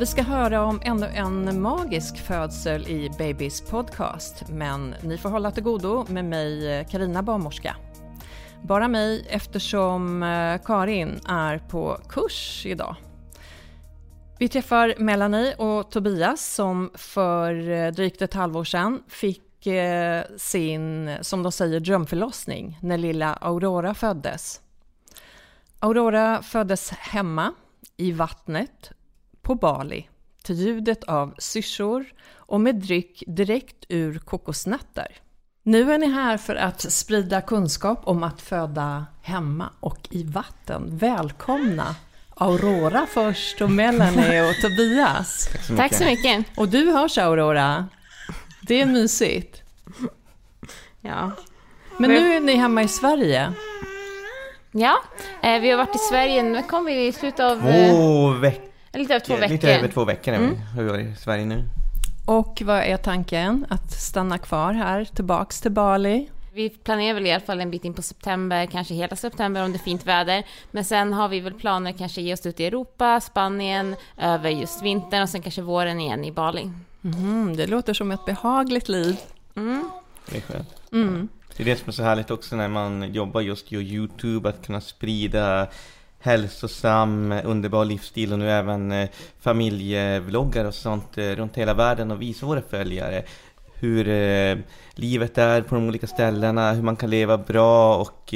Vi ska höra om ännu en magisk födsel i Babys podcast, men ni får hålla till godo med mig, Karina barnmorska. Bara mig eftersom eh, Karin är på kurs idag. Vi träffar Melanie och Tobias som för eh, drygt ett halvår sedan fick eh, sin, som de säger, drömförlossning när lilla Aurora föddes. Aurora föddes hemma i vattnet på Bali till ljudet av syrsor och med dryck direkt ur kokosnötter. Nu är ni här för att sprida kunskap om att föda hemma och i vatten. Välkomna! Aurora först och Melanie och Tobias. Tack så mycket. Tack så mycket. Och du hörs Aurora. Det är mysigt. Ja. Men nu är ni hemma i Sverige. Ja, eh, vi har varit i Sverige, när kom vi? I slutet av... Två eh, veckor Lite över två veckor. Lite över två veckor mm. har vi varit i Sverige nu. Och vad är tanken? Att stanna kvar här, tillbaks till Bali? Vi planerar väl i alla fall en bit in på september, kanske hela september om det är fint väder. Men sen har vi väl planer kanske ge oss ut i Europa, Spanien, över just vintern och sen kanske våren igen i Bali. Mm, det låter som ett behagligt liv. Mm. Det är skönt. Mm. Det är det som är så härligt också när man jobbar just på Youtube, att kunna sprida hälsosam, underbar livsstil och nu även eh, familjevloggar och sånt eh, runt hela världen och visa våra följare hur eh, livet är på de olika ställena, hur man kan leva bra och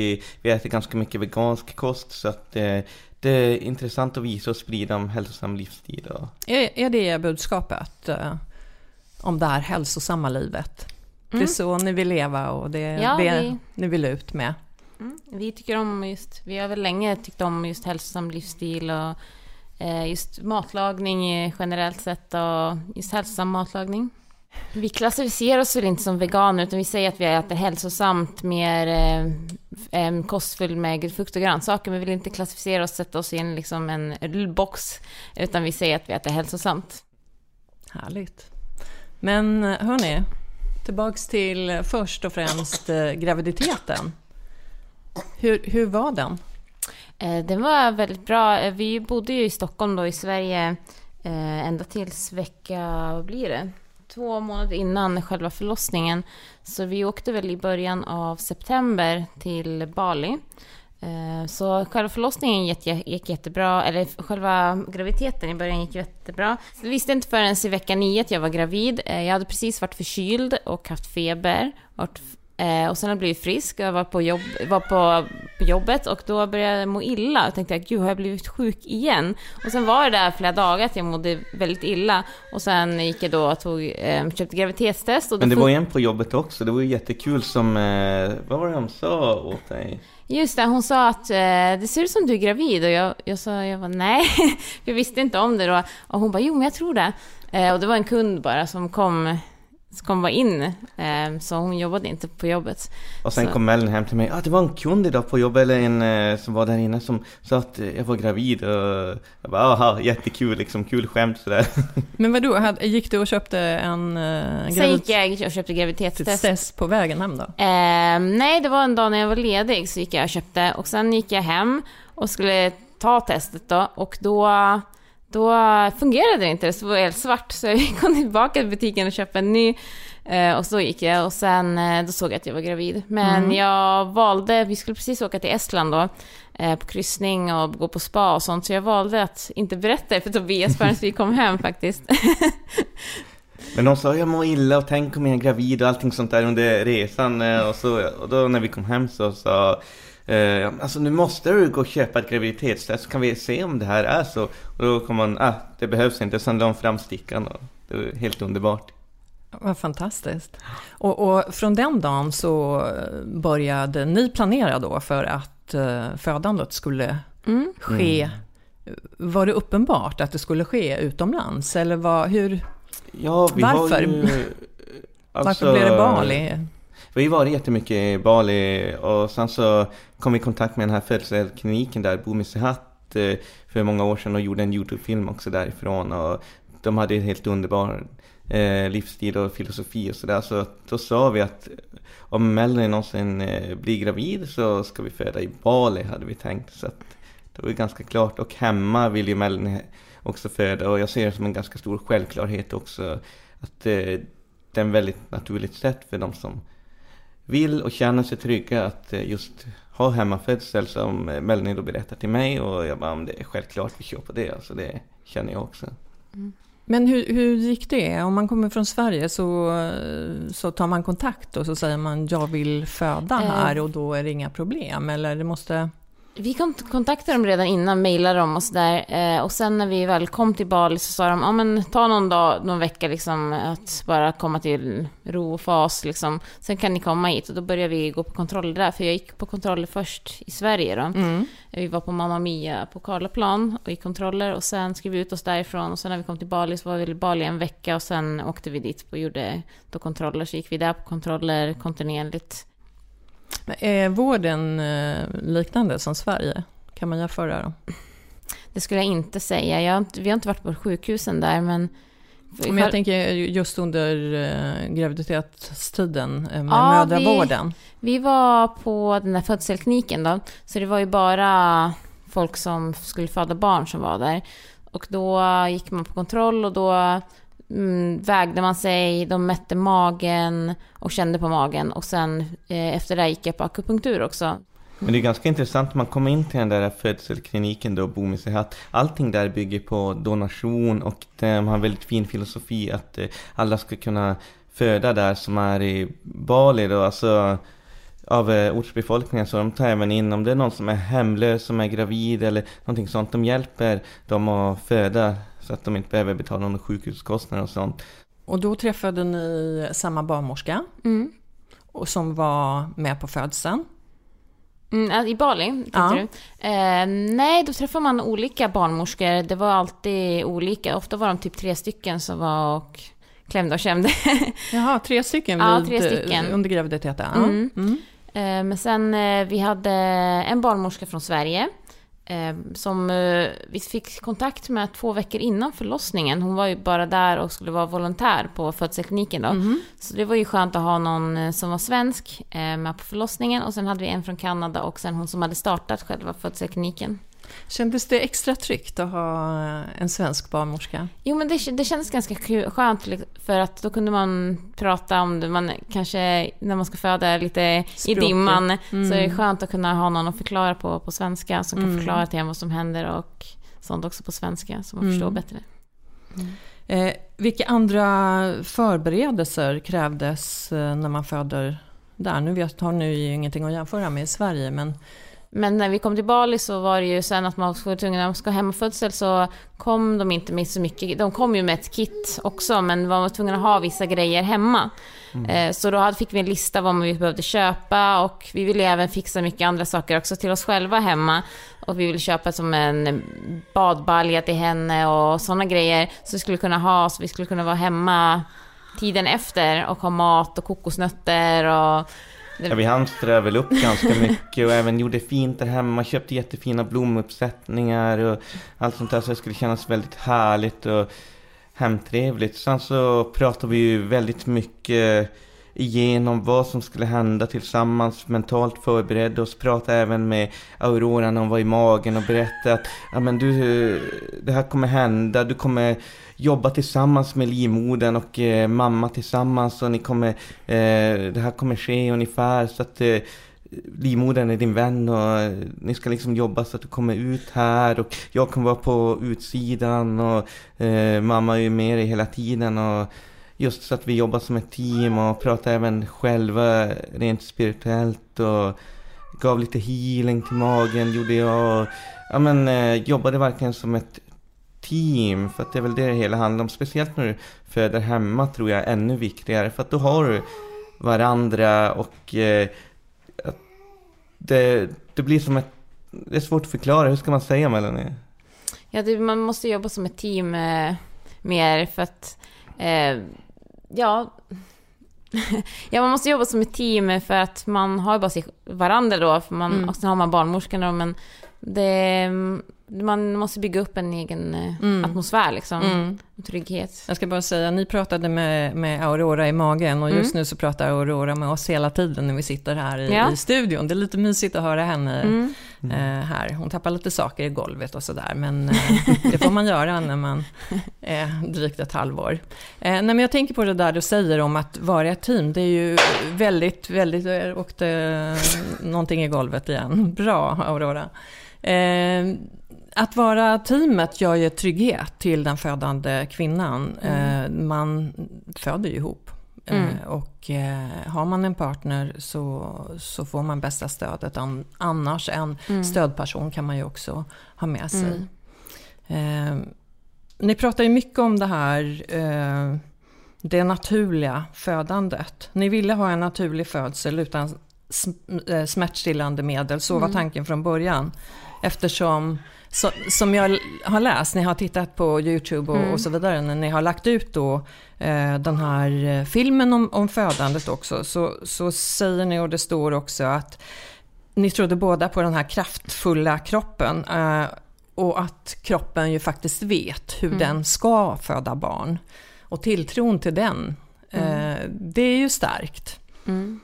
vi äter ganska mycket vegansk kost så att det är intressant att visa och sprida om hälsosam livsstil. Och... Är, är det budskapet om det här hälsosamma livet? Mm. Det är så ni vill leva och det är ja, det vi... ni vill ut med? Mm. Vi tycker om just, vi har väl länge tyckt om just hälsosam livsstil och eh, just matlagning generellt sett och just hälsosam matlagning. Vi klassificerar oss väl inte som veganer utan vi säger att vi äter hälsosamt, mer eh, kostfull med frukt och grönsaker. Men vi vill inte klassificera oss sätta oss i en, liksom en box utan vi säger att vi äter hälsosamt. Härligt. Men eh, hörni, tillbaks till eh, först och främst eh, graviditeten. Hur, hur var den? Eh, den var väldigt bra. Eh, vi bodde ju i Stockholm då i Sverige eh, ända tills vecka, vad blir det? Två månader innan själva förlossningen. Så vi åkte väl i början av september till Bali. Så själva förlossningen gick, gick jättebra, eller själva graviditeten i början gick jättebra. Jag visste inte förrän i vecka nio att jag var gravid. Jag hade precis varit förkyld och haft feber. Varit Eh, och sen har jag blivit frisk. Jag var på, jobb, var på på jobbet och då började jag må illa. Och tänkte jag, gud har jag blivit sjuk igen? Och sen var det där flera dagar att jag mådde väldigt illa. Och sen gick jag då och tog, eh, köpte graviditetstest. Och Men det var en på jobbet också, det var ju jättekul som, eh, vad var det de sa åt dig? Just det, hon sa att eh, det ser ut som du är gravid och jag, jag sa, jag var nej, jag visste inte om det då. Och hon bara, jo men jag tror det. Eh, och det var en kund bara som kom, kom bara in, eh, så hon jobbade inte på jobbet. Och sen Så- kom Ellen hem till mig, ah, det var en kund idag på jobbet eller en eh, som var där inne som sa att eh, jag var gravid och jag bara, aha, jättekul liksom, kul skämt sådär. Men vadå, gick du och köpte en uh, Sen gick jag och köpte graviditetstest. test på vägen hem då? Eh, nej, det var en dag när jag var ledig så gick jag och köpte och sen gick jag hem och skulle ta testet då och då, då fungerade det inte, det var helt svart. Så jag kom tillbaka till butiken och köpte en ny eh, och så gick jag. Och sen eh, då såg jag att jag var gravid. Men jag valde, vi skulle precis åka till Estland då eh, på kryssning och gå på spa och sånt. Så jag valde att inte berätta det för Tobias förrän vi kom hem faktiskt. Men de sa, jag mår illa och tänk om jag är gravid och allting sånt där under resan och så, och då när vi kom hem så sa Eh, alltså nu måste du gå och köpa ett graviditetstest så kan vi se om det här är så. Och då kom man, ah, det behövs inte. Sen la de fram stickan och det var helt underbart. Vad fantastiskt. Och, och från den dagen så började ni planera då för att uh, födandet skulle Mm. ske. Var det uppenbart att det skulle ske utomlands? Eller vad, hur, Ja, vi Varför? har ju... alltså, varför blev det Bali? Vi har ju varit jättemycket i Bali och sen så kom vi i kontakt med den här födelsekliniken där, Bumi Sehat, eh, för många år sedan och gjorde en YouTube-film också därifrån. Och de hade en helt underbar eh, livsstil och filosofi och sådär. Så då sa vi att om Melanie någonsin eh, blir gravid så ska vi föda i Bali, hade vi tänkt. Så att det var ju ganska klart. Och hemma vill ju Melanie också föda och jag ser det som en ganska stor självklarhet också. Att eh, det är en väldigt naturligt sätt för de som vill och känner sig trygga att eh, just ha hemmafödsel som eh, Melanie då berättar till mig och jag bara, "Men det är självklart vi kör på det, alltså det känner jag också. Men hur, hur gick det? Om man kommer från Sverige så, så tar man kontakt och så säger man jag vill föda Eh. här och då är det inga problem? Eller det måste... Vi kontaktade dem redan innan, mejlade dem och sådär. Eh, och sen när vi väl kom till Bali så sa de, ja men ta någon dag, någon vecka liksom, att bara komma till ro och fas liksom. Sen kan ni komma hit. Och då började vi gå på kontroller där, för jag gick på kontroller först i Sverige då. Mm. Vi var på Mamma Mia på Karlaplan och gick kontroller och sen skrev vi ut oss därifrån och sen när vi kom till Bali så var vi i Bali en vecka och sen åkte vi dit och gjorde då kontroller. Så gick vi där på kontroller kontinuerligt. Är vården eh, liknande som Sverige? Kan man jämföra dem? Det skulle jag inte säga. Jag har inte, vi har inte varit på sjukhusen där, men... Men jag tänker just under eh, graviditetstiden eh, med Ja, mödravården. Vi var på den där födselkliniken då, så det var ju bara folk som skulle föda barn som var där. Och då gick man på kontroll och då mm, vägde man sig, de mätte magen och kände på magen. Och sen eh, efter det gick jag på akupunktur också. Men det är ganska intressant, man kommer in till den där födselkliniken då, Bumi Allting där bygger på donation och de har en väldigt fin filosofi att eh, alla ska kunna föda där som är i Bali då, alltså av eh, ortsbefolkningen så de tar även in om det är någon som är hemlös, som är gravid eller någonting sånt. De hjälper dem att föda så att de inte behöver betala någon sjukhuskostnader och sånt. Och då träffade ni samma barnmorska Mm. och som var med på födseln. Mm, äh, I Bali, Ja. du? Eh, nej, då träffar man olika barnmorskor. Det var alltid olika. Ofta var de typ tre stycken som var och klämde och kände. Jaha, tre stycken, Ja, tre stycken. under graviditeten. Mm. Mm. Eh, Men sen eh, vi hade en barnmorska från Sverige som eh, vi fick kontakt med två veckor innan förlossningen. Hon var ju bara där och skulle vara volontär på födselkliniken då. Mhm. Så det var ju skönt att ha någon eh, som var svensk eh, med på förlossningen. Och sen hade vi en från Kanada och sen hon som hade startat själva födselkliniken. Kändes det extra tryggt att ha en svensk barnmorska? Jo men det, det kändes ganska kul- skönt för att då kunde man prata om det. Man kanske när man ska föda lite i Språket. dimman Mm. så är det skönt att kunna ha någon att förklara på, på svenska som kan Mm. förklara till en vad som händer och sånt också på svenska så man Mm. förstår bättre. Eh, vilka andra förberedelser krävdes eh, när man föder där? Nu vet, har ni ju ingenting att jämföra med i Sverige, men Men när vi kom till Bali så var det ju sen att man var tvungen, när man ska ha hemmafödsel så kom de inte med så mycket. De kom ju med ett kit också men man var tvungen att ha vissa grejer hemma. Mm. Så då fick vi en lista vad vi behövde köpa och vi ville även fixa mycket andra saker också till oss själva hemma. Och vi ville köpa som en badbalja till henne och sådana grejer. Så vi skulle kunna ha, så vi skulle kunna vara hemma tiden efter och ha mat och kokosnötter och Ja, vi hamstrade väl upp ganska mycket och även gjorde fint där hemma. Köpte jättefina blomuppsättningar och allt sånt där så det skulle kännas väldigt härligt och hemtrevligt. Sen så pratade vi ju väldigt mycket igenom vad som skulle hända tillsammans, mentalt förberedde oss, pratade även med Aurora när hon var i magen och berättade att ja, men du, det här kommer hända, du kommer jobba tillsammans med livmodern och eh, mamma tillsammans och ni kommer, eh, det här kommer ske ungefär. Så att eh, livmodern är din vän och eh, ni ska liksom jobba så att du kommer ut här och jag kommer vara på utsidan och eh, mamma är ju med dig hela tiden och just så att vi jobbar som ett team och pratar även själva rent spirituellt och gav lite healing till magen gjorde jag och ja men eh, jobbade verkligen som ett team för att det är väl det det hela handlar om speciellt när du föder hemma tror jag är ännu viktigare för att då har du varandra och eh, det, det blir som ett det är svårt att förklara, hur ska man säga Melanie? Ja, det, man måste jobba som ett team eh, mer för att eh, ja, ja, man måste jobba som ett team för att man har bara sig varandra då, för man, mm. och sen har man barnmorskan då, men det, man måste bygga upp en egen eh, mm. atmosfär liksom. Mm. Trygghet. Jag ska bara säga, ni pratade med, med Aurora i magen och just mm. nu så pratar Aurora med oss hela tiden när vi sitter här i, ja. i studion. Det är lite mysigt att höra henne mm. eh, här. Hon tappar lite saker i golvet och sådär, men eh, det får man göra när man är drygt ett halvår. Eh, nej, men jag tänker på det där du säger om att vara ett team. Det är ju väldigt, väldigt, jag åkte någonting i golvet igen. Bra Aurora. Eh, att vara teamet gör ju trygghet till den födande kvinnan. Mm. Eh, man föder ju ihop. Eh, mm. Och eh, har man en partner så, så får man bästa stödet. Annars en mm. stödperson kan man ju också ha med sig. Mm. Eh, ni pratar ju mycket om det här, eh, det naturliga födandet. Ni ville ha en naturlig födsel utan smärtstillande medel, så var mm. tanken från början. Eftersom så, som jag har läst, ni har tittat på YouTube och, mm. och så vidare, när ni har lagt ut då eh, den här eh, filmen om, om födandet också, så, så säger ni och det står också att ni trodde båda på den här kraftfulla kroppen eh, och att kroppen ju faktiskt vet hur mm. den ska föda barn. Och tilltron till den, mm. eh, det är ju starkt. Mm.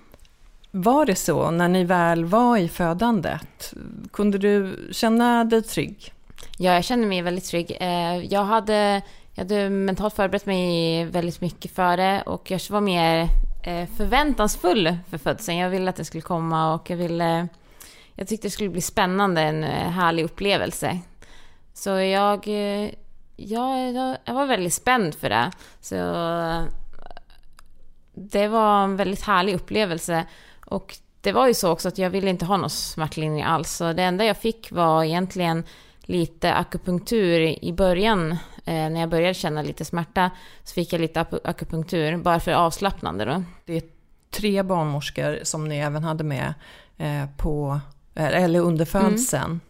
Var det så när ni väl var i födandet? Kunde du känna dig trygg? Ja, jag kände mig väldigt trygg. Eh, jag hade, jag hade mentalt förberett mig väldigt mycket för det och jag var mer eh, förväntansfull för födseln. Jag ville att den skulle komma och jag ville... Jag tyckte det skulle bli spännande, en eh, härlig upplevelse. Så jag, jag, jag var väldigt spänd för det. Så det var en väldigt härlig upplevelse. Och det var ju så också att jag ville inte ha någon smärtlindring alls. Så det enda jag fick var egentligen lite akupunktur i början. Eh, när jag började känna lite smärta så fick jag lite akupunktur, bara för avslappnande då. Det är tre barnmorskor som ni även hade med eh, på, eller under födseln. Mm.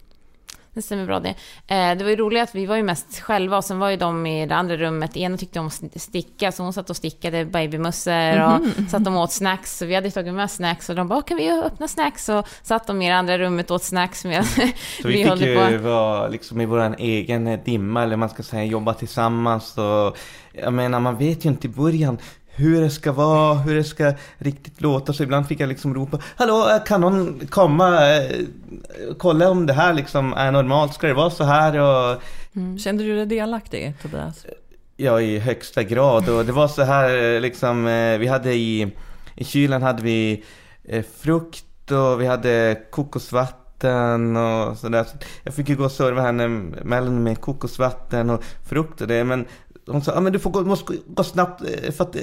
Det stämmer bra det. Eh, det var ju roligt att vi var ju mest själva och sen var ju de i det andra rummet. Ena tyckte om att sticka så hon satt och stickade babymössor och mm -hmm. satt och åt snacks. Så vi hade tagit med snacks och de bara, kan vi öppna snacks? Och satt de i det andra rummet och åt snacks. Med så vi, vi fick ju vara liksom i vår egen dimma eller man ska säga jobba tillsammans. Och, jag menar man vet ju inte i början hur det ska vara, hur det ska riktigt låta. Så ibland fick jag liksom ropa Hallå, kan någon komma eh, kolla om det här liksom är normalt? Ska det vara så här? Och... Mm. Kände du dig delaktig, Tobias? Ja, i högsta grad. Och det var så här eh, liksom, eh, vi hade i, i kylen hade vi frukt och vi hade kokosvatten och sådär. Jag fick ju gå och serva henne mellan med kokosvatten och frukt och det. Men hon sa, ah, men du får gå, måste gå snabbt eh, för att eh,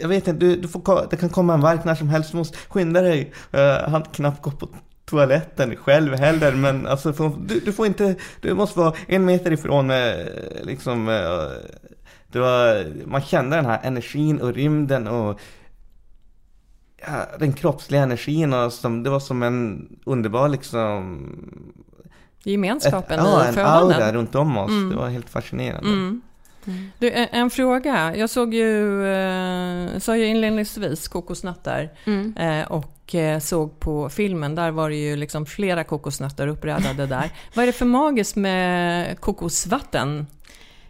jag vet inte, du, du får, det kan komma en verk när som helst, du måste skynda dig. Jag hann knappt gå på toaletten själv heller, men alltså du, du får inte, du måste vara en meter ifrån eh, liksom eh, det var, man kände den här energin och rymden och ja, den kroppsliga energin och som, det var som en underbar liksom Gemenskapen ett, ja, i en födanden. aura runt om oss. Mm. Det var helt fascinerande. Mm. Du, en, en, fråga. Jag såg ju, eh, sa ju inledningsvis kokosnötter Mm. eh, och eh, såg på filmen, där var det ju liksom flera kokosnötter upprädade där. Vad är det för magiskt med kokosvatten?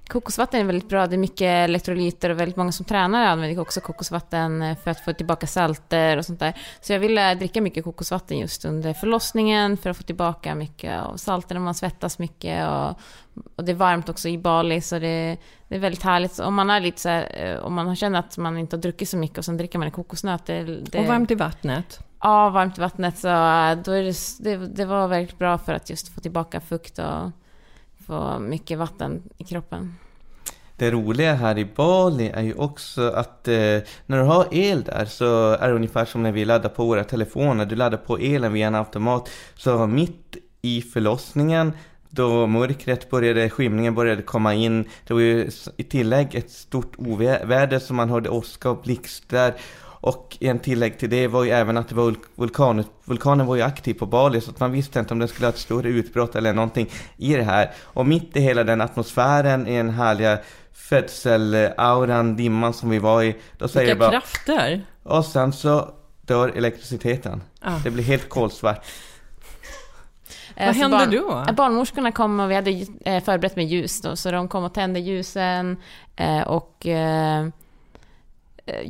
Kokosvatten är väldigt bra. Det är mycket elektrolyter och väldigt många som tränar använder också kokosvatten eh, för att få tillbaka salter och sånt där. Så jag ville dricka mycket kokosvatten just under förlossningen för att få tillbaka mycket av salter när man svettas mycket. Och, och det är varmt också i Bali så det, det är väldigt härligt. Om man är lite så här, eh, om man känner att man inte har druckit så mycket och sen dricker man en kokosnöt. Det, det, Och varmt i vattnet? Ja, varmt i vattnet. Så eh, då är det, det, det var väldigt bra för att just få tillbaka fukt och få mycket vatten i kroppen. Det roliga här i Bali är ju också att eh, när du har el där så är det ungefär som när vi laddar på våra telefoner. Du laddar på elen via en automat. Så mitt i förlossningen då mörkret började, skymningen började komma in. Det var ju i tillägg ett stort oväder som man hörde åska och blixtar. Och en tillägg till det var ju även att det var vulkan, vulkanen var ju aktiv på Bali så att man visste inte om den skulle ha ett större utbrott eller någonting i det här. Och mitt i hela den atmosfären, i den härliga födselauran, dimman som vi var i, då säger Vilka det bara... krafter! Och sen så dör elektriciteten. Ah. Det blir helt kolsvart. Eh, Vad så hände barn, då? eh, Barnmorskorna kom och vi hade eh, förberett med ljus då, så de kom och tände ljusen och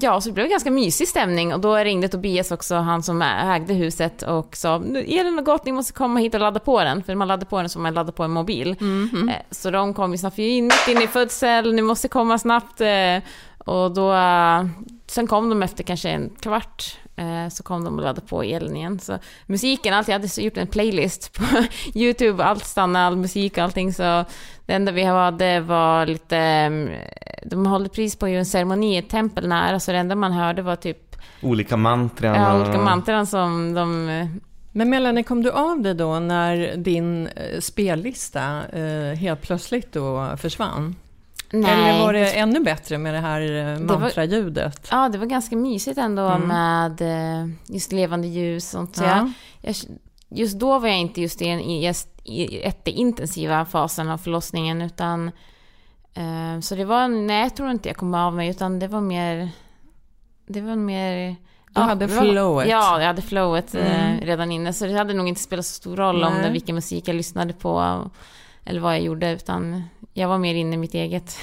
Ja, så det blev ganska mysig stämning och då ringde Tobias också, han som ägde huset och sa "Nu, elen har gått, ni måste komma hit och ladda på den. För man laddar på den som man laddar på en mobil. Mhm. Eh, Så de kom ju snabbt, vi är mitt inne i födsel, ni måste komma snabbt. eh, Och då, eh, sen kom de efter kanske en kvart, eh, så kom de och laddade på elen igen. Så musiken, allt, jag hade så gjort en playlist på YouTube, allt stannade, all musik och allting. Så det enda vi hade var lite, mm, de håller pris på ju en ceremoni i ett tempel nära, så det enda man hörde var typ Olika mantran ja, olika mantran som de eh, Men Melanie, kom du av dig då när din eh, spellista eh, helt plötsligt då försvann? Nej. Eller var det ännu bättre med det här eh, mantraljudet? Ja, det var ganska mysigt ändå Mm. med eh, just levande ljus och sånt. Så Ja. jag, just då var jag inte just i den jätteintensiva fasen av förlossningen, utan eh, så det var, nej jag tror inte jag kom av mig, utan det var mer, det var mer Du hade flowet. Ja, jag hade flowet Mm. redan inne, så det hade nog inte spelat så stor roll om Nej. det, vilken musik jag lyssnade på eller vad jag gjorde, utan jag var mer inne i mitt eget.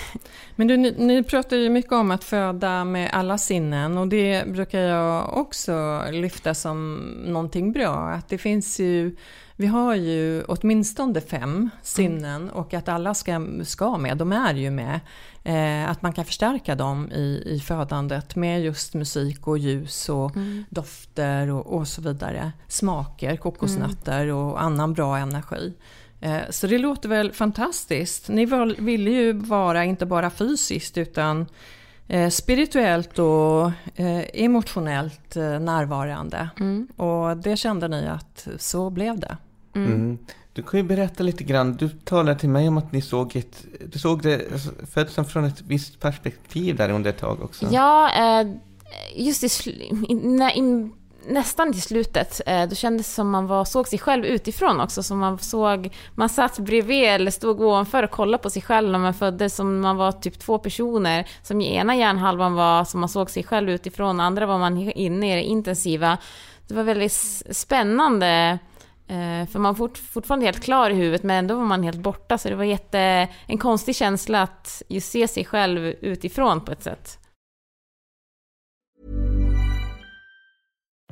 Men du, ni, ni pratar ju mycket om att föda med alla sinnen och det brukar jag också lyfta som någonting bra. Att det finns ju, vi har ju åtminstone fem sinnen och att alla ska, ska med, de är ju med. Eh, att man kan förstärka dem i, i födandet med just musik och ljus och dofter och, och så vidare. Smaker, kokosnötter och annan bra energi. Eh, Så det låter väl fantastiskt. Ni ville ju vara inte bara fysiskt utan eh, spirituellt och eh, emotionellt närvarande. Mm. Och det kände ni att så blev det. Mm. Du kan ju berätta lite grann. Du talade till mig om att ni såg, ett, du såg det, alltså, födseln från ett visst perspektiv där under ett tag också. Ja, eh, just i, sl- i, nä, i, nästan till slutet, eh, då kändes det som man var, såg sig själv utifrån också. Som man såg, man satt bredvid eller stod ovanför och kollade på sig själv när man föddes. Som man var typ två personer. Som i ena hjärnhalvan var som man såg sig själv utifrån, andra var man inne i det intensiva. Det var väldigt spännande. Eh, för man var fort, fortfarande helt klar i huvudet men ändå var man helt borta. Så det var jätte, en konstig känsla att just se sig själv utifrån på ett sätt.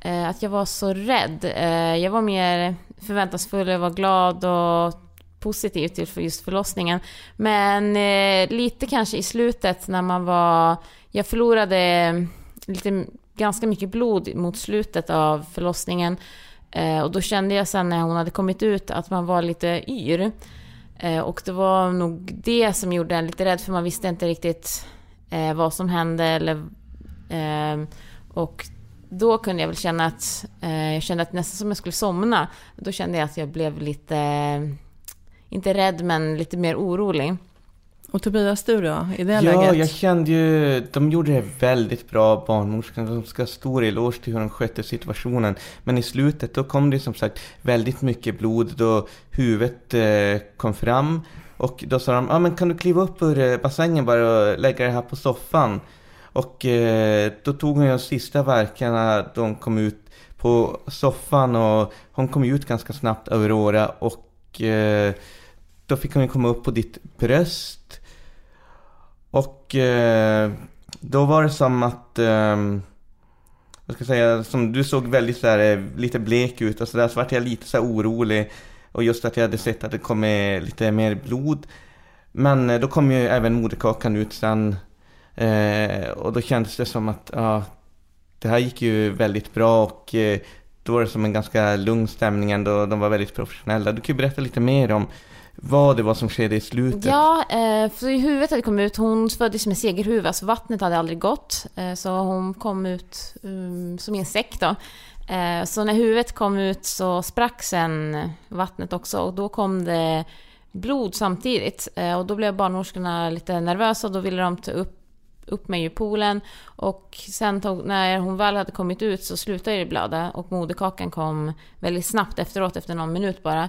Eh, att jag var så rädd. Eh, jag var mer förväntansfull, jag var glad och positiv till för just förlossningen. Men eh, lite kanske i slutet när man var... Jag förlorade lite, ganska mycket blod mot slutet av förlossningen. Eh, och då kände jag sen när hon hade kommit ut att man var lite yr. Eh, och det var nog det som gjorde en lite rädd för man visste inte riktigt eh, vad som hände eller... Och då kunde jag väl känna att, eh, jag kände att nästan som jag skulle somna. Då kände jag att jag blev lite, inte rädd men lite mer orolig. Och Tobias, du då? I det ja, läget? Ja, jag kände ju... De gjorde det väldigt bra, barnmorskan. De ska ha stor eloge till hur de skötte situationen. Men i slutet, då kom det som sagt väldigt mycket blod då huvudet eh, kom fram. Och då sa de, ah, men kan du kliva upp ur eh, bassängen bara och lägga det här på soffan? Och eh, då tog hon de sista verkarna, de kom ut på soffan och hon kom ut ganska snabbt, Aurora, och eh, då fick hon komma upp på ditt bröst. Och eh, då var det som att, eh, vad ska jag säga, som du såg väldigt så här, eh, lite blek ut och sådär. så vart jag lite så orolig. Och just att jag hade sett att det kom lite mer blod. Men eh, då kom ju även moderkakan ut sen Eh, och då kändes det som att ja, det här gick ju väldigt bra och eh, då var det som en ganska lugn stämning ändå. De var väldigt professionella. Du kan ju berätta lite mer om vad det var som skedde i slutet. Ja, eh, för huvudet hade kommit ut. Hon föddes med segerhuvud, så vattnet hade aldrig gått. Eh, så hon kom ut um, som en säck då. Eh, så när huvudet kom ut så sprack sen vattnet också och då kom det blod samtidigt. Eh, och då blev barnmorskorna lite nervösa och då ville de ta upp upp mig i poolen. Och sen tog, när hon väl hade kommit ut så slutade det blöda och moderkakan kom väldigt snabbt efteråt, efter någon minut bara.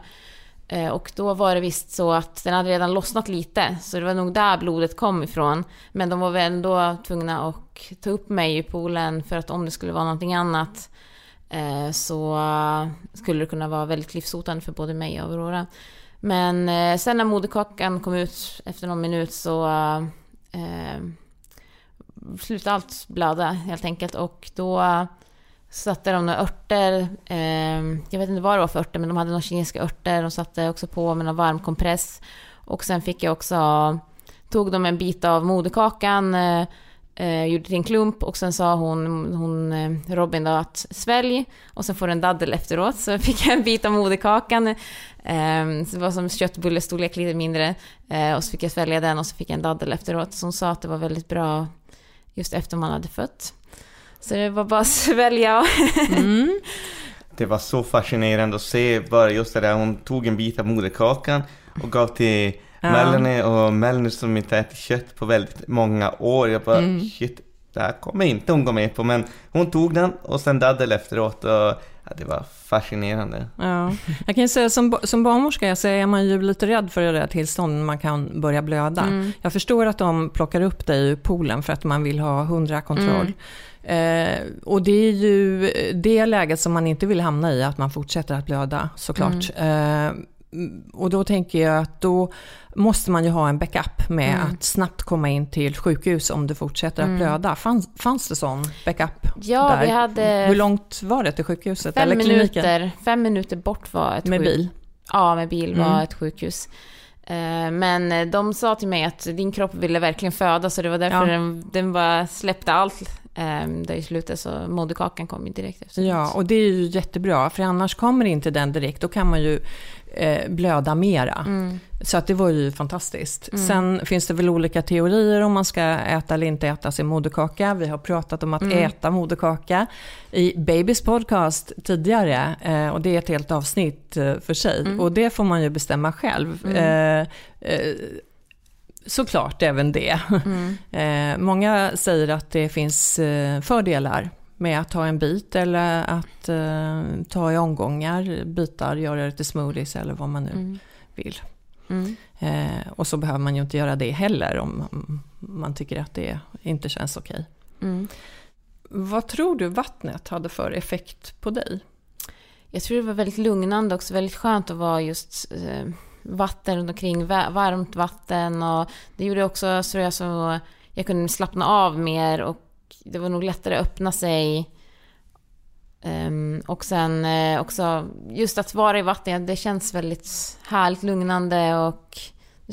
Eh, och då var det visst så att den hade redan lossnat lite, så det var nog där blodet kom ifrån. Men de var väl ändå tvungna att ta upp mig i poolen för att om det skulle vara någonting annat eh, så skulle det kunna vara väldigt livshotande för både mig och Aurora. Men eh, sen när moderkakan kom ut efter någon minut så slutade allt blöda helt enkelt. Och då satte de några örter, eh, jag vet inte vad det var för örter, men de hade några kinesiska örter. De satte också på med någon varm kompress. Och sen fick jag också, tog de en bit av moderkakan, eh, eh gjorde till en klump och sen sa hon, hon eh, Robin då att svälj och sen får du en daddel efteråt. Så fick jag en bit av moderkakan. Eh, så det var som köttbullestorlek, lite mindre. Eh, och så fick jag svälja den och så fick jag en daddel efteråt. Så hon sa att det var väldigt bra just efter man hade fött. Så det var bara att svälja. mm. Det var så fascinerande att se bara just det där, hon tog en bit av moderkakan och gav till ja. Melanie och Melanie som inte ätit kött på väldigt många år. Jag bara mm. shit, det här kommer inte hon gå med på. Men hon tog den och sen daddel efteråt och det var fascinerande. Ja. Jag kan säga som, som barnmorska så är man ju lite rädd för det där tillståndet man kan börja blöda. Mm. Jag förstår att de plockar upp dig ur poolen för att man vill ha hundra kontroll. Mm. Eh, och det är ju det läget som man inte vill hamna i, att man fortsätter att blöda såklart. Mm. Eh, och då tänker jag att då måste man ju ha en backup med mm. att snabbt komma in till sjukhus om det fortsätter att mm. blöda. Fanns, fanns det sån backup? Ja, där? vi hade... Hur långt var det till sjukhuset? Fem, eller minuter, fem minuter bort var ett Med sjuk... bil? Ja, med bil var mm. ett sjukhus. Eh, men de sa till mig att din kropp ville verkligen föda, så det var därför ja. den, den bara släppte allt där i slutet så moderkakan kom ju direkt efter. Ja, och det är ju jättebra, för annars kommer inte den direkt. Då kan man ju eh, blöda mera. Mm. Så att det var ju fantastiskt. Mm. Sen finns det väl olika teorier om man ska äta eller inte äta sin moderkaka. Vi har pratat om att mm. äta moderkaka i Babys podcast tidigare. Eh, och det är ett helt avsnitt eh, för sig. Mm. Och det får man ju bestämma själv. Eh, eh, såklart även det. Mm. Eh, många säger att det finns fördelar med att ta en bit eller att eh, ta i omgångar, bitar, göra det till smoothies eller vad man nu Mm. vill. Mm. Eh, och så behöver man ju inte göra det heller om man tycker att det inte känns okej. Mm. Vad tror du vattnet hade för effekt på dig? Jag tror det var väldigt lugnande också, väldigt skönt att vara just eh, vatten runt omkring, va- varmt vatten och det gjorde också så jag så jag kunde slappna av mer och det var nog lättare att öppna sig. Ehm, och sen eh, också just att vara i vatten, det känns väldigt härligt lugnande och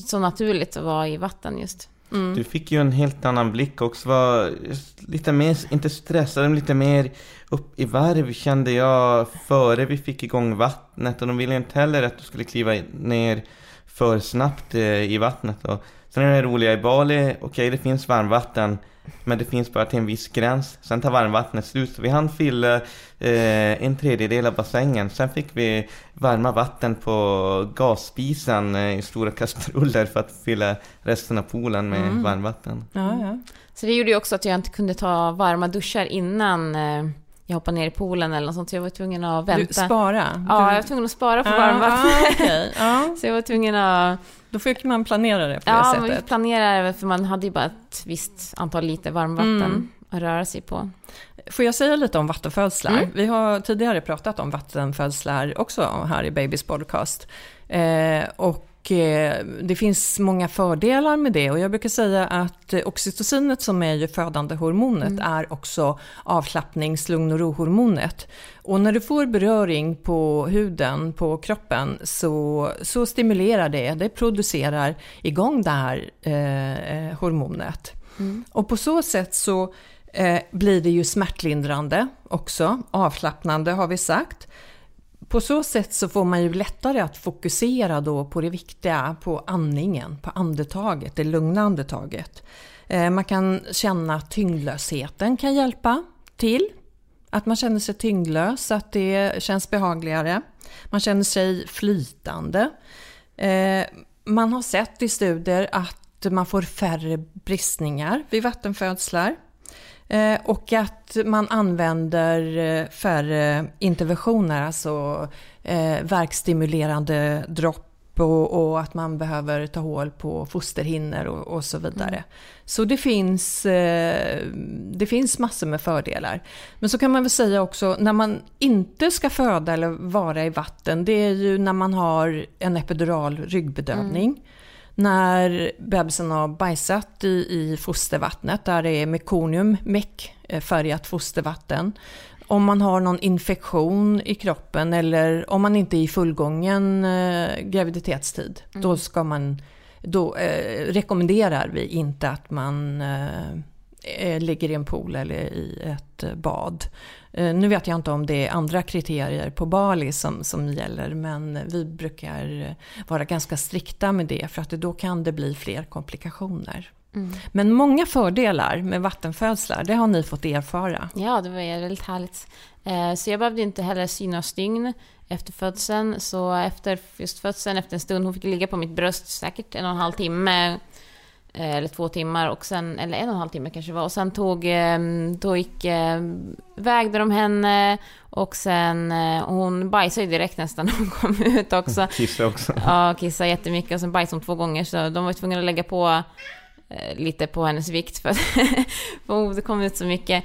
så naturligt att vara i vatten just. Mm. Du fick ju en helt annan blick också, var lite mer, inte stressad, men lite mer upp i varv kände jag före vi fick igång vattnet. Och de ville inte heller att du skulle kliva ner för snabbt eh, i vattnet. Och sen är det roliga i Bali, okej det finns varmvatten, men det finns bara till en viss gräns. Sen tar varmvattnet slut. Så vi hann fylla eh, en tredjedel av bassängen. Sen fick vi varma vatten på gasspisen eh, i stora kastruller för att fylla resten av poolen med Mm. varmvatten. Ja, ja. Så det gjorde ju också att jag inte kunde ta varma duschar innan eh, jag hoppade ner i poolen eller något sånt. Så jag var tvungen att Du, vänta. spara? Ja, du... jag var tvungen att spara på Ah, varmvatten. ah, okej. ja. Så jag var tvungen att... Då fick man planera det på Ja, det man sättet. planerade för man hade ju bara ett visst antal liter varmvatten Mm. att röra sig på. Får jag säga lite om vattenfödslar? Mm. Vi har tidigare pratat om vattenfödslar också här i Babys podcast. Eh, och eh, det finns många fördelar med det och jag brukar säga att eh, oxytocinet som är ju födande hormonet Mm. är också avslappnings lugn och ro-hormonet. Och när du får beröring på huden, på kroppen, så, så stimulerar det, det producerar igång det här eh, eh, hormonet. Mm. Och på så sätt så eh, blir det ju smärtlindrande också, avslappnande har vi sagt. På så sätt så får man ju lättare att fokusera då på det viktiga, på andningen, på andetaget, det lugna andetaget. Eh, man kan känna att tyngdlösheten kan hjälpa till. Att man känner sig tyngdlös, att det känns behagligare. Man känner sig flytande. Eh, man har sett i studier att man får färre bristningar vid vattenfödslar. Eh, och att man använder eh, färre interventioner, alltså eh, verkstimulerande dropp och, och att man behöver ta hål på fosterhinnor och, och så vidare. Så det finns, eh, det finns massor med fördelar. Men så kan man väl säga också, när man inte ska föda eller vara i vatten, det är ju när man har en epidural ryggbedövning. När bebisen har bajsat i, i fostervattnet, där det är mekonium, mek, färgat fostervatten. Om man har någon infektion i kroppen eller om man inte är i fullgången eh, graviditetstid, då ska man då eh, rekommenderar vi inte att man eh, eh, ligger i en pool eller i ett eh, bad. Eh, nu vet jag inte om det är andra kriterier på Bali som, som gäller, men vi brukar vara ganska strikta med det, för att då kan det bli fler komplikationer. Mm. Men många fördelar med vattenfödslar, det har ni fått erfara. Ja, det var väldigt härligt. Eh, Så jag behövde inte heller synas dygn efter födseln. Så efter just födseln, efter en stund, hon fick ligga på mitt bröst säkert en och en halv timme. Eh, Eller två timmar, och sen, eller en och en halv timme kanske det var. Och sen tog, eh, då gick, eh, vägde de henne och sen, eh, hon bajsade ju direkt nästan när hon kom ut också. Kissa också. Ja, kissade jättemycket och sen bajsade hon två gånger så de var tvungna att lägga på eh, lite på hennes vikt för för det kom ut så mycket.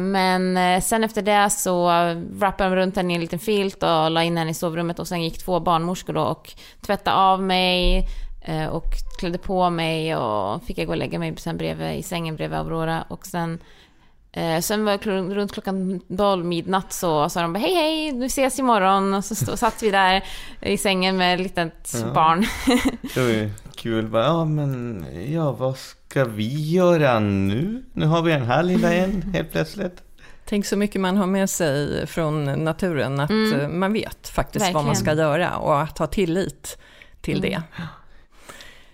Men sen efter det så wrappade de runt henne i en liten filt och la in henne i sovrummet och sen gick två barnmorskor då och tvättade av mig och klädde på mig och fick jag gå och lägga mig sen bredvid, i sängen bredvid Aurora och sen Eh, sen var kl- runt klockan 12 midnatt så sa de bara hej hej, nu ses imorgon. Och så stå, satt vi där i sängen med ett litet Ja. barn. Det var ju kul. Bara, ja, men ja, vad ska vi göra nu? Nu har vi den här lilla en helt plötsligt. Tänk så mycket man har med sig från naturen, att Mm. eh, man vet faktiskt vad man ska Verkligen. göra och att ha tillit till Mm. det.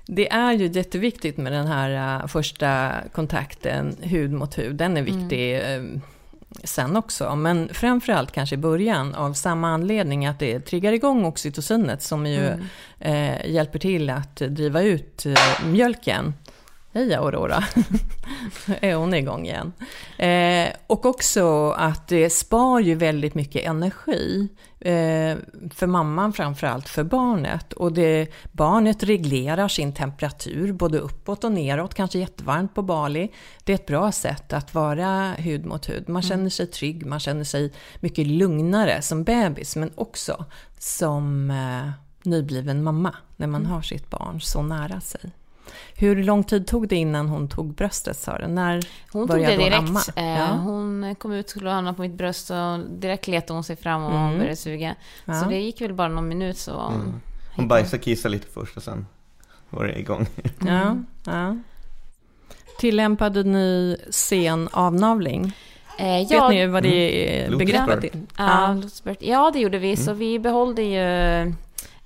Det är ju jätteviktigt med den här eh, första kontakten hud mot hud. Den är viktig eh, sen också, men framförallt kanske i början av samma anledning att det triggar igång oxytocinet som ju Mm. eh, hjälper till att driva ut eh, mjölken Hej Aurora, är hon igång igen. Eh, och också att det spar ju väldigt mycket energi. Eh, för mamman framförallt för barnet. Och det, barnet reglerar sin temperatur både uppåt och neråt, kanske jättevarmt på Bali. Det är ett bra sätt att vara hud mot hud. Man känner sig trygg, man känner sig mycket lugnare som bebis men också som eh, nybliven mamma när man har sitt barn så nära sig. Hur lång tid tog det innan hon tog bröstet sa du? När Hon tog började det hon direkt. amma? Eh, Ja. Hon kom ut, skulle hamna på mitt bröst och direkt letade hon sig fram och Mm. började suga. Ja. Så det gick väl bara någon minut så... Mm. Hon bajsade och kissade lite först och sen var det igång. Ja, ja. Tillämpade ni sen avnavling? Eh, Vet ja, ni vad det är Mm. begreppet är? Ja, Ja. Det gjorde vi. Mm. Så vi behållde ju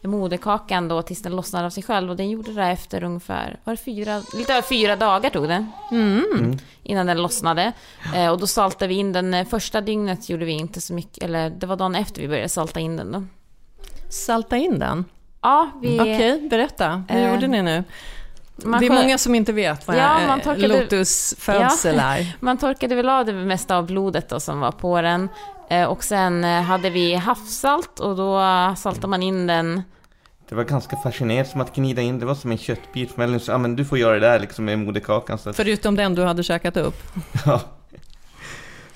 moderkakan då tills den lossnade av sig själv. Och den gjorde det efter ungefär, var det fyra, lite över fyra dagar tog det. Mm. Innan den lossnade. Eh, och då saltade vi in den. eh, Första dygnet gjorde vi inte så mycket, eller det var dagen efter vi började salta in den då. Salta in den? Ja, vi... Okej, berätta. Hur Eh, gjorde ni nu? man det är många som inte vet vad Ja, ja, man torkade- lotusfödsel är. Man torkade väl av det mesta av blodet då, som var på den. Eh, och sen eh, hade vi havssalt och då saltade man in den. Det var ganska fascinerande som att gnida in, det var som en köttbit. Men ja men du får göra det där liksom med moderkakan. Så att, Förutom den du hade käkat upp. ja.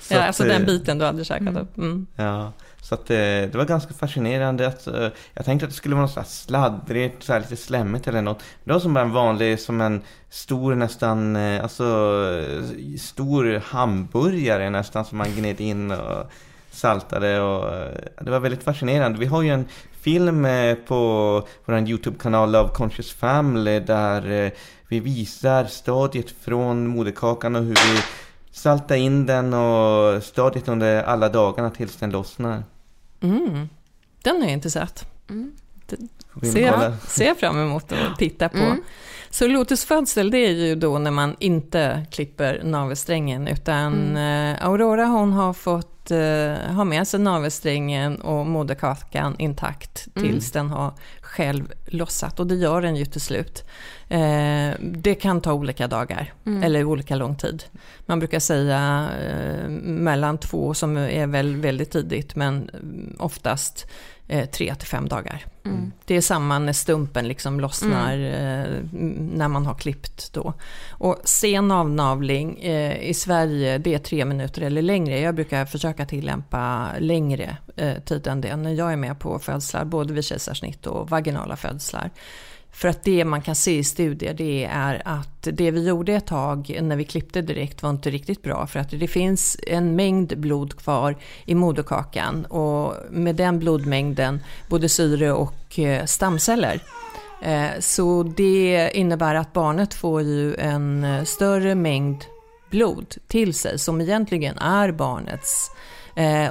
Så Ja, att, alltså den eh, biten du hade käkat upp. Mm. Ja, så att det var ganska fascinerande att jag tänkte att det skulle vara något så här sladdrigt, så här lite slemmigt eller något. Det var som bara en vanlig, som en stor nästan, alltså stor hamburgare nästan som man gned in och saltade och eh, det var väldigt fascinerande. Vi har ju en film eh, på vår YouTube-kanal Love Conscious Family där eh, vi visar stadiet från moderkakan och hur vi saltar in den och stadiet under alla dagarna tills den lossnar. Mm. Den har jag inte sett. Vi Ser, kolla? ser jag fram emot att titta på. Mm. Så lotusfödsel det är ju då när man inte klipper navelsträngen utan eh, Aurora hon har fått eh, ha med sig navelsträngen och moderkakan intakt tills den har själv lossat och det gör den ju till slut. Eh, det kan ta olika dagar eller olika lång tid. Man brukar säga eh, mellan två som är väl väldigt tidigt men mm, oftast eh, tre till fem dagar. Det är samma när stumpen liksom lossnar eh, m- när man har klippt då. Och sen avnavling eh, i Sverige det är tre minuter eller längre. Jag brukar försöka tillämpa längre eh, tid än det när jag är med på födslar, både vid kejsarsnitt och vaginala födslar. För att det man kan se i studier det är att det vi gjorde ett tag när vi klippte direkt var inte riktigt bra för att det finns en mängd blod kvar i moderkakan och med den blodmängden både syre och eh, stamceller. Eh, så det innebär att barnet får ju en eh, större mängd blod till sig som egentligen är barnets.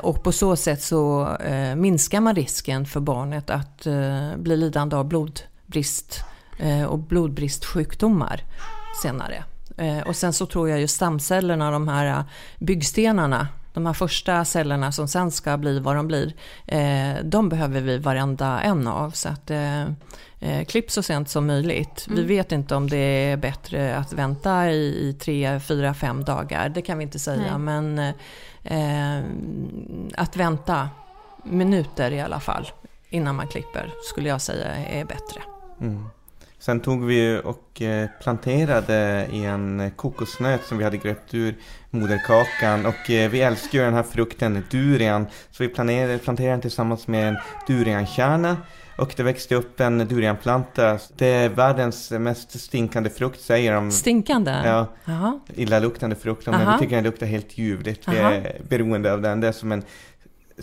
Och på så sätt så minskar man risken för barnet att bli lidande av blodbrist eh, och blodbristsjukdomar senare. Eh, Och sen så tror jag ju stamcellerna, de här eh, byggstenarna, de här första cellerna som sen ska bli vad de blir, de behöver vi varenda en av. Så att klipp så sent som möjligt. Vi vet inte om det är bättre att vänta i, i tre, fyra, fem dagar. Det kan vi inte säga. Men eh, att vänta minuter i alla fall innan man klipper skulle jag säga är bättre. Mm. Sen tog vi och eh, planterade i en kokosnöt som vi hade gröpt ur moderkakan och eh, vi älskar ju den här frukten durian så vi planerade, planterade den tillsammans med en duriankärna och det växte upp en durianplanta. Det är världens mest stinkande frukt säger de. Stinkande? Ja, illaluktande frukt. Men vi tycker den luktar helt ljuvligt. Vi är beroende av den. Det är som en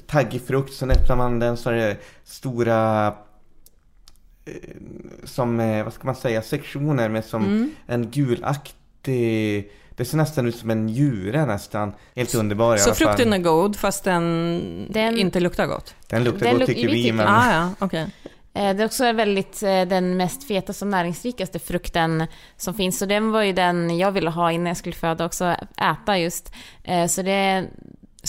taggig frukt. Så öppnar man den så är det stora som, eh, vad ska man säga, sektioner med som Mm. en gulaktig det ser nästan ut som en njure nästan. Helt underbar Så frukten är god fast den, Den- inte luktar gott? Den luktar Den gott luk- tycker vi vi, tycker- men... Ah, ja, okej. Eh, Det är också väldigt eh, den mest fetaste och näringsrikaste frukten som finns. Så den var ju den jag ville ha innan jag skulle föda också, äta just. Så det...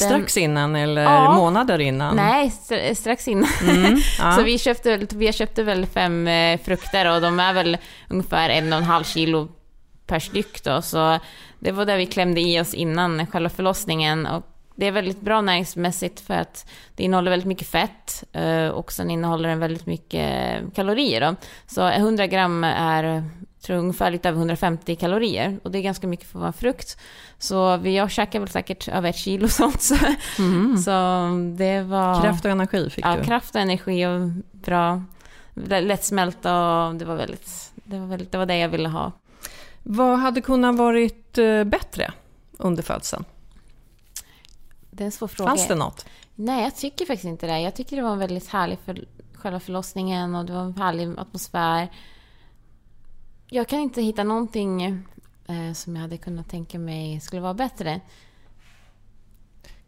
Strax innan eller Ja. månader innan? Nej, stra- strax innan. Mm, ja. Så vi köpte, vi köpte väl fem eh, frukter och de är väl ungefär en och en halv kilo per styck då, så det var där vi klämde i oss innan själva förlossningen. Och det är väldigt bra näringsmässigt för att det innehåller väldigt mycket fett eh, och sen innehåller den väldigt mycket kalorier. Då. Så 100 gram är tror jag, ungefär lite över 150 kalorier och det är ganska mycket för att vara frukt. Så vi, jag käkade väl säkert över ett kilo sånt. Så, Mm. så det var... Kraft och energi fick ja, du. kraft och energi och bra, lättsmälta och det var väldigt, det var väldigt, det var det jag ville ha. Vad hade kunnat varit eh, bättre under födseln? Det är en svår fråga. Fanns det något? Nej, jag tycker faktiskt inte det. Jag tycker det var en väldigt härlig för själva förlossningen och det var en härlig atmosfär. Jag kan inte hitta någonting eh, som jag hade kunnat tänka mig skulle vara bättre.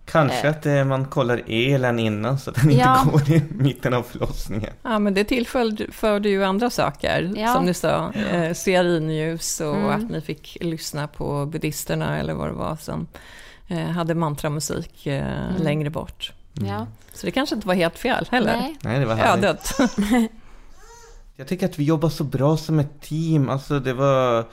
Kanske Eh. att eh, man kollar elen innan så att den inte Ja. går i mitten av förlossningen. Ja, men det tillförde ju andra saker, Ja. som du sa. Eh, stearinljus och Mm. att ni fick lyssna på buddhisterna eller vad det var som eh, hade mantramusik eh, Mm. längre bort. Ja. Så det kanske inte var helt fel heller. Nej. Nej, det var härligt. Ödet. Jag tycker att vi jobbar så bra som ett team. Alltså det var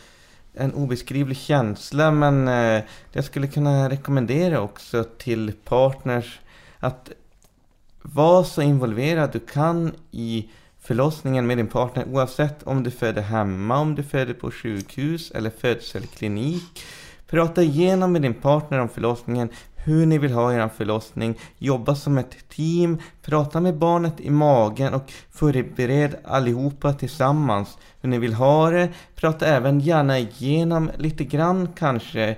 en obeskrivlig känsla men eh, jag skulle kunna rekommendera också till partners att vara så involverad du kan i förlossningen med din partner oavsett om du föder hemma, om du föder på sjukhus eller födselklinik. Prata igenom med din partner om förlossningen, hur ni vill ha er förlossning, jobba som ett team, prata med barnet i magen och förbered allihopa tillsammans hur ni vill ha det. Prata även gärna igenom lite grann kanske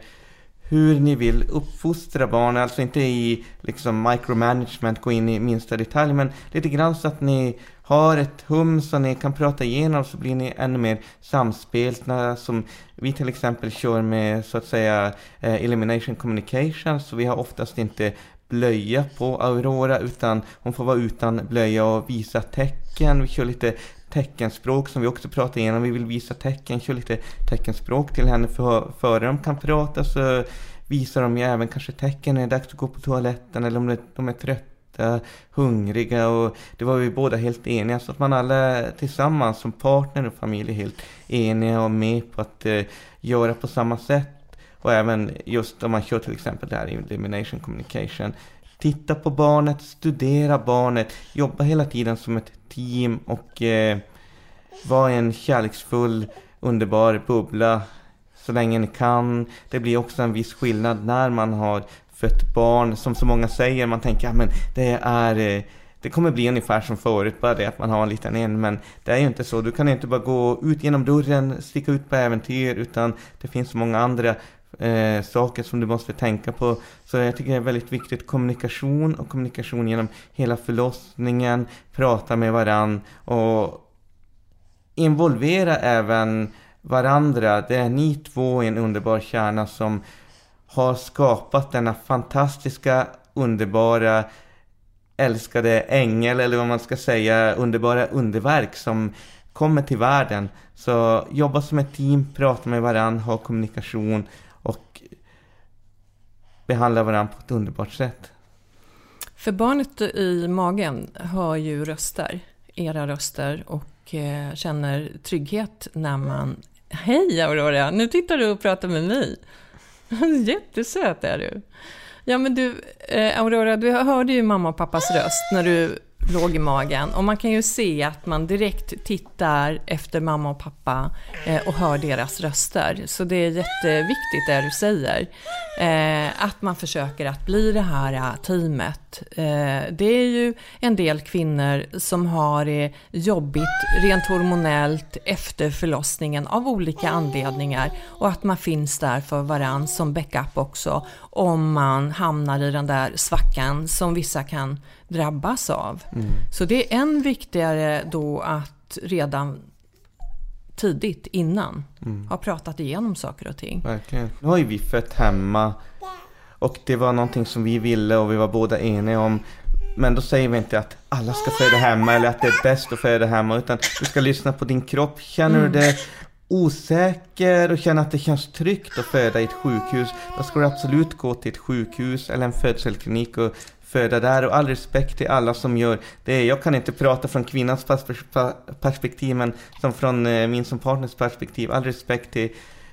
hur ni vill uppfostra barnet, alltså inte i liksom micromanagement, gå in i minsta detalj, men lite grann så att ni har ett hum som ni kan prata igenom så blir ni ännu mer samspelta som vi till exempel kör med så att säga eh, elimination communication så vi har oftast inte blöja på Aurora utan hon får vara utan blöja och visa tecken. Vi kör lite teckenspråk som vi också pratar igenom. Vi vill visa tecken, kör lite teckenspråk till henne för, före de kan prata så visar de ju även kanske tecken när det är dags att gå på toaletten eller om de, de är trötta, hungriga och det var vi båda helt eniga så att man alla tillsammans som partner och familj är helt eniga och med på att eh, göra på samma sätt. Och även just om man kör till exempel det här elimination communication. Titta på barnet, studera barnet, jobba hela tiden som ett team och eh, vara en kärleksfull, underbar bubbla så länge ni kan. Det blir också en viss skillnad när man har fött barn. Som så många säger, man tänker att ja, det är eh, det kommer bli ungefär som förut, bara det att man har en liten en. Men det är ju inte så. Du kan inte bara gå ut genom dörren, sticka ut på äventyr, utan det finns så många andra eh, saker som du måste tänka på. Så jag tycker det är väldigt viktigt kommunikation och kommunikation genom hela förlossningen, prata med varann och involvera även varandra. Det är ni två i en underbar kärna som har skapat denna fantastiska, underbara, älskade ängel eller vad man ska säga, underbara underverk som kommer till världen. Så jobba som ett team, prata med varandra, ha kommunikation och behandla varandra på ett underbart sätt. För barnet i magen hör ju röster, era röster och eh, känner trygghet när man... Hej Aurora, nu tittar du och pratar med mig. Jättesöt är du. Ja men du, eh, Aurora, du hörde ju mamma och pappas röst när du låg i magen. Och man kan ju se att man direkt tittar efter mamma och pappa eh, och hör deras röster. Så det är jätteviktigt det du säger. Eh, att man försöker att bli det här eh, teamet. Eh, det är ju en del kvinnor som har det jobbigt rent hormonellt efter förlossningen av olika anledningar. Och att man finns där för varann som backup också om man hamnar i den där svackan som vissa kan drabbas av. Så det är än viktigare då att redan tidigt innan ha pratat igenom saker och ting. Verkligen. Nu har ju vi fött hemma och det var någonting som vi ville och vi var båda eniga om. Men då säger vi inte att alla ska föda hemma eller att det är bäst att föda hemma utan du ska lyssna på din kropp. Känner du dig osäker och känner att det känns tryggt att föda i ett sjukhus då ska du absolut gå till ett sjukhus eller en födselklinik och föda där och all respekt till alla som gör det. Jag kan inte prata från kvinnans perspektiv men som från eh, min som partners perspektiv. All respekt till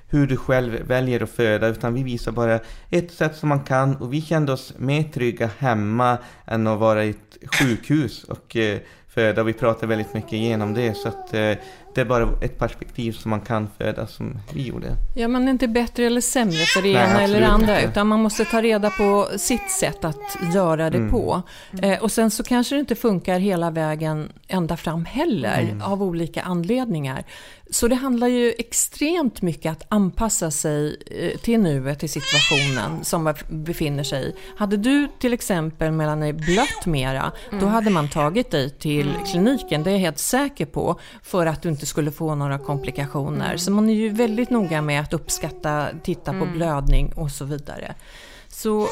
hur du själv väljer att föda utan vi visar bara ett sätt som man kan och vi kände oss mer trygga hemma än att vara i ett sjukhus och eh, föda. Vi pratade väldigt mycket igenom det så att eh, det är bara ett perspektiv som man kan föda som vi gjorde. Ja, man är inte bättre eller sämre för det ena eller det andra, inte. utan man måste ta reda på sitt sätt att göra det Mm. på. Eh, och sen så kanske det inte funkar hela vägen ända fram heller, Mm. av olika anledningar. Så det handlar ju extremt mycket att anpassa sig eh, till nuet, till situationen som man befinner sig i. Hade du till exempel Melanie blött mera, då hade man tagit dig till kliniken, det är jag helt säker på, för att du inte skulle få några komplikationer. Så man är ju väldigt noga med att uppskatta, titta på blödning och så vidare. Så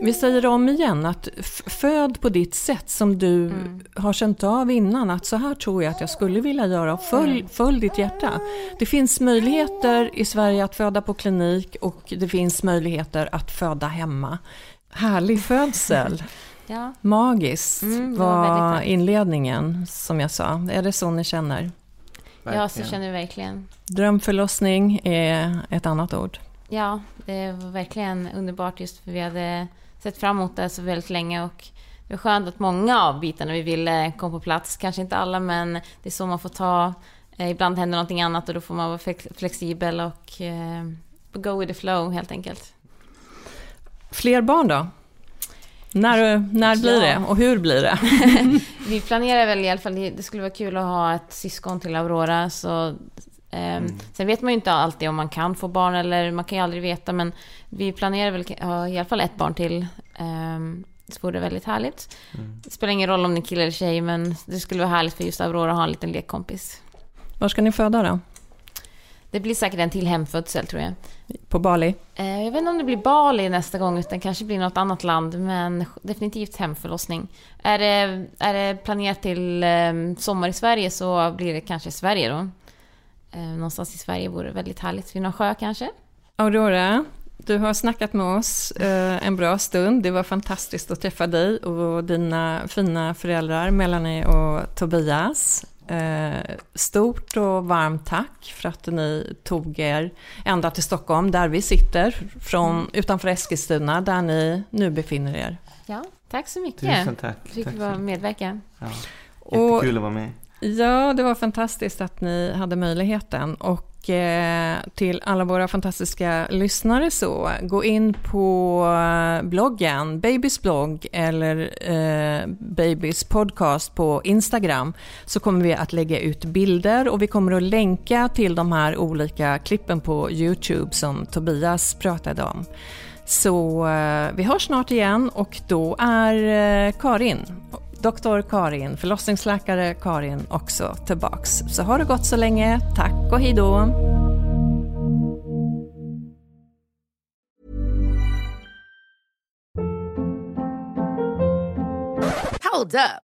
vi säger om igen att föd på ditt sätt som du har känt av innan att så här tror jag att jag skulle vilja göra följ, följ ditt hjärta. Det finns möjligheter i Sverige att föda på klinik och det finns möjligheter att föda hemma. Härlig födsel, Ja. magiskt Mm, var var inledningen som jag sa. Är det så ni känner? ja, så Verkligen. känner vi verkligen. Drömförlossning är ett annat ord. Ja, det var verkligen underbart just för vi hade sett fram emot det så väldigt länge och det var skönt att många av bitarna vi ville kom på plats. Kanske inte alla, men det är så man får ta. Eh, ibland händer någonting annat och då får man vara flex- flexibel och eh, go with the flow helt enkelt. Fler barn då? När, när blir Ja. det och hur blir det? Vi planerar väl i alla fall, det skulle vara kul att ha ett syskon till Aurora. Så, ehm, Sen vet man ju inte alltid om man kan få barn eller man kan ju aldrig veta. Men vi planerar väl ha i alla fall ett barn till. Um, det vore väldigt härligt. Det spelar ingen roll om det är kille eller tjej men det skulle vara härligt för just Aurora att ha en liten lekkompis. Var ska ni föda då? Det blir säkert en till hemfödsel tror jag. På Bali? Eh, Jag vet inte om det blir Bali nästa gång utan kanske blir något annat land men definitivt hemförlossning. Är det, är det planerat till sommar i Sverige så blir det kanske Sverige då. Eh, Någonstans i Sverige vore väldigt härligt. Vid någon sjö kanske? Aurora, du har snackat med oss eh, en bra stund. Det var fantastiskt att träffa dig och dina fina föräldrar Melanie och Tobias. Eh, stort och varmt tack för att ni tog er ända till Stockholm där vi sitter, från, utanför Eskilstuna där ni nu befinner er. Ja, tack så mycket. Tusen tack. Fick tack vara medverka. Ja. Och- Jättekul att vara med. Ja, det var fantastiskt att ni hade möjligheten. Och eh, till alla våra fantastiska lyssnare så, gå in på eh, bloggen, Babys blogg eller eh, Babys podcast på Instagram så kommer vi att lägga ut bilder och vi kommer att länka till de här olika klippen på Youtube som Tobias pratade om. Så eh, vi hörs snart igen och då är eh, Karin, doktor Karin, förlossningsläkare Karin också tillbaks. Så har det gått så länge. Tack och hej då! Hold up.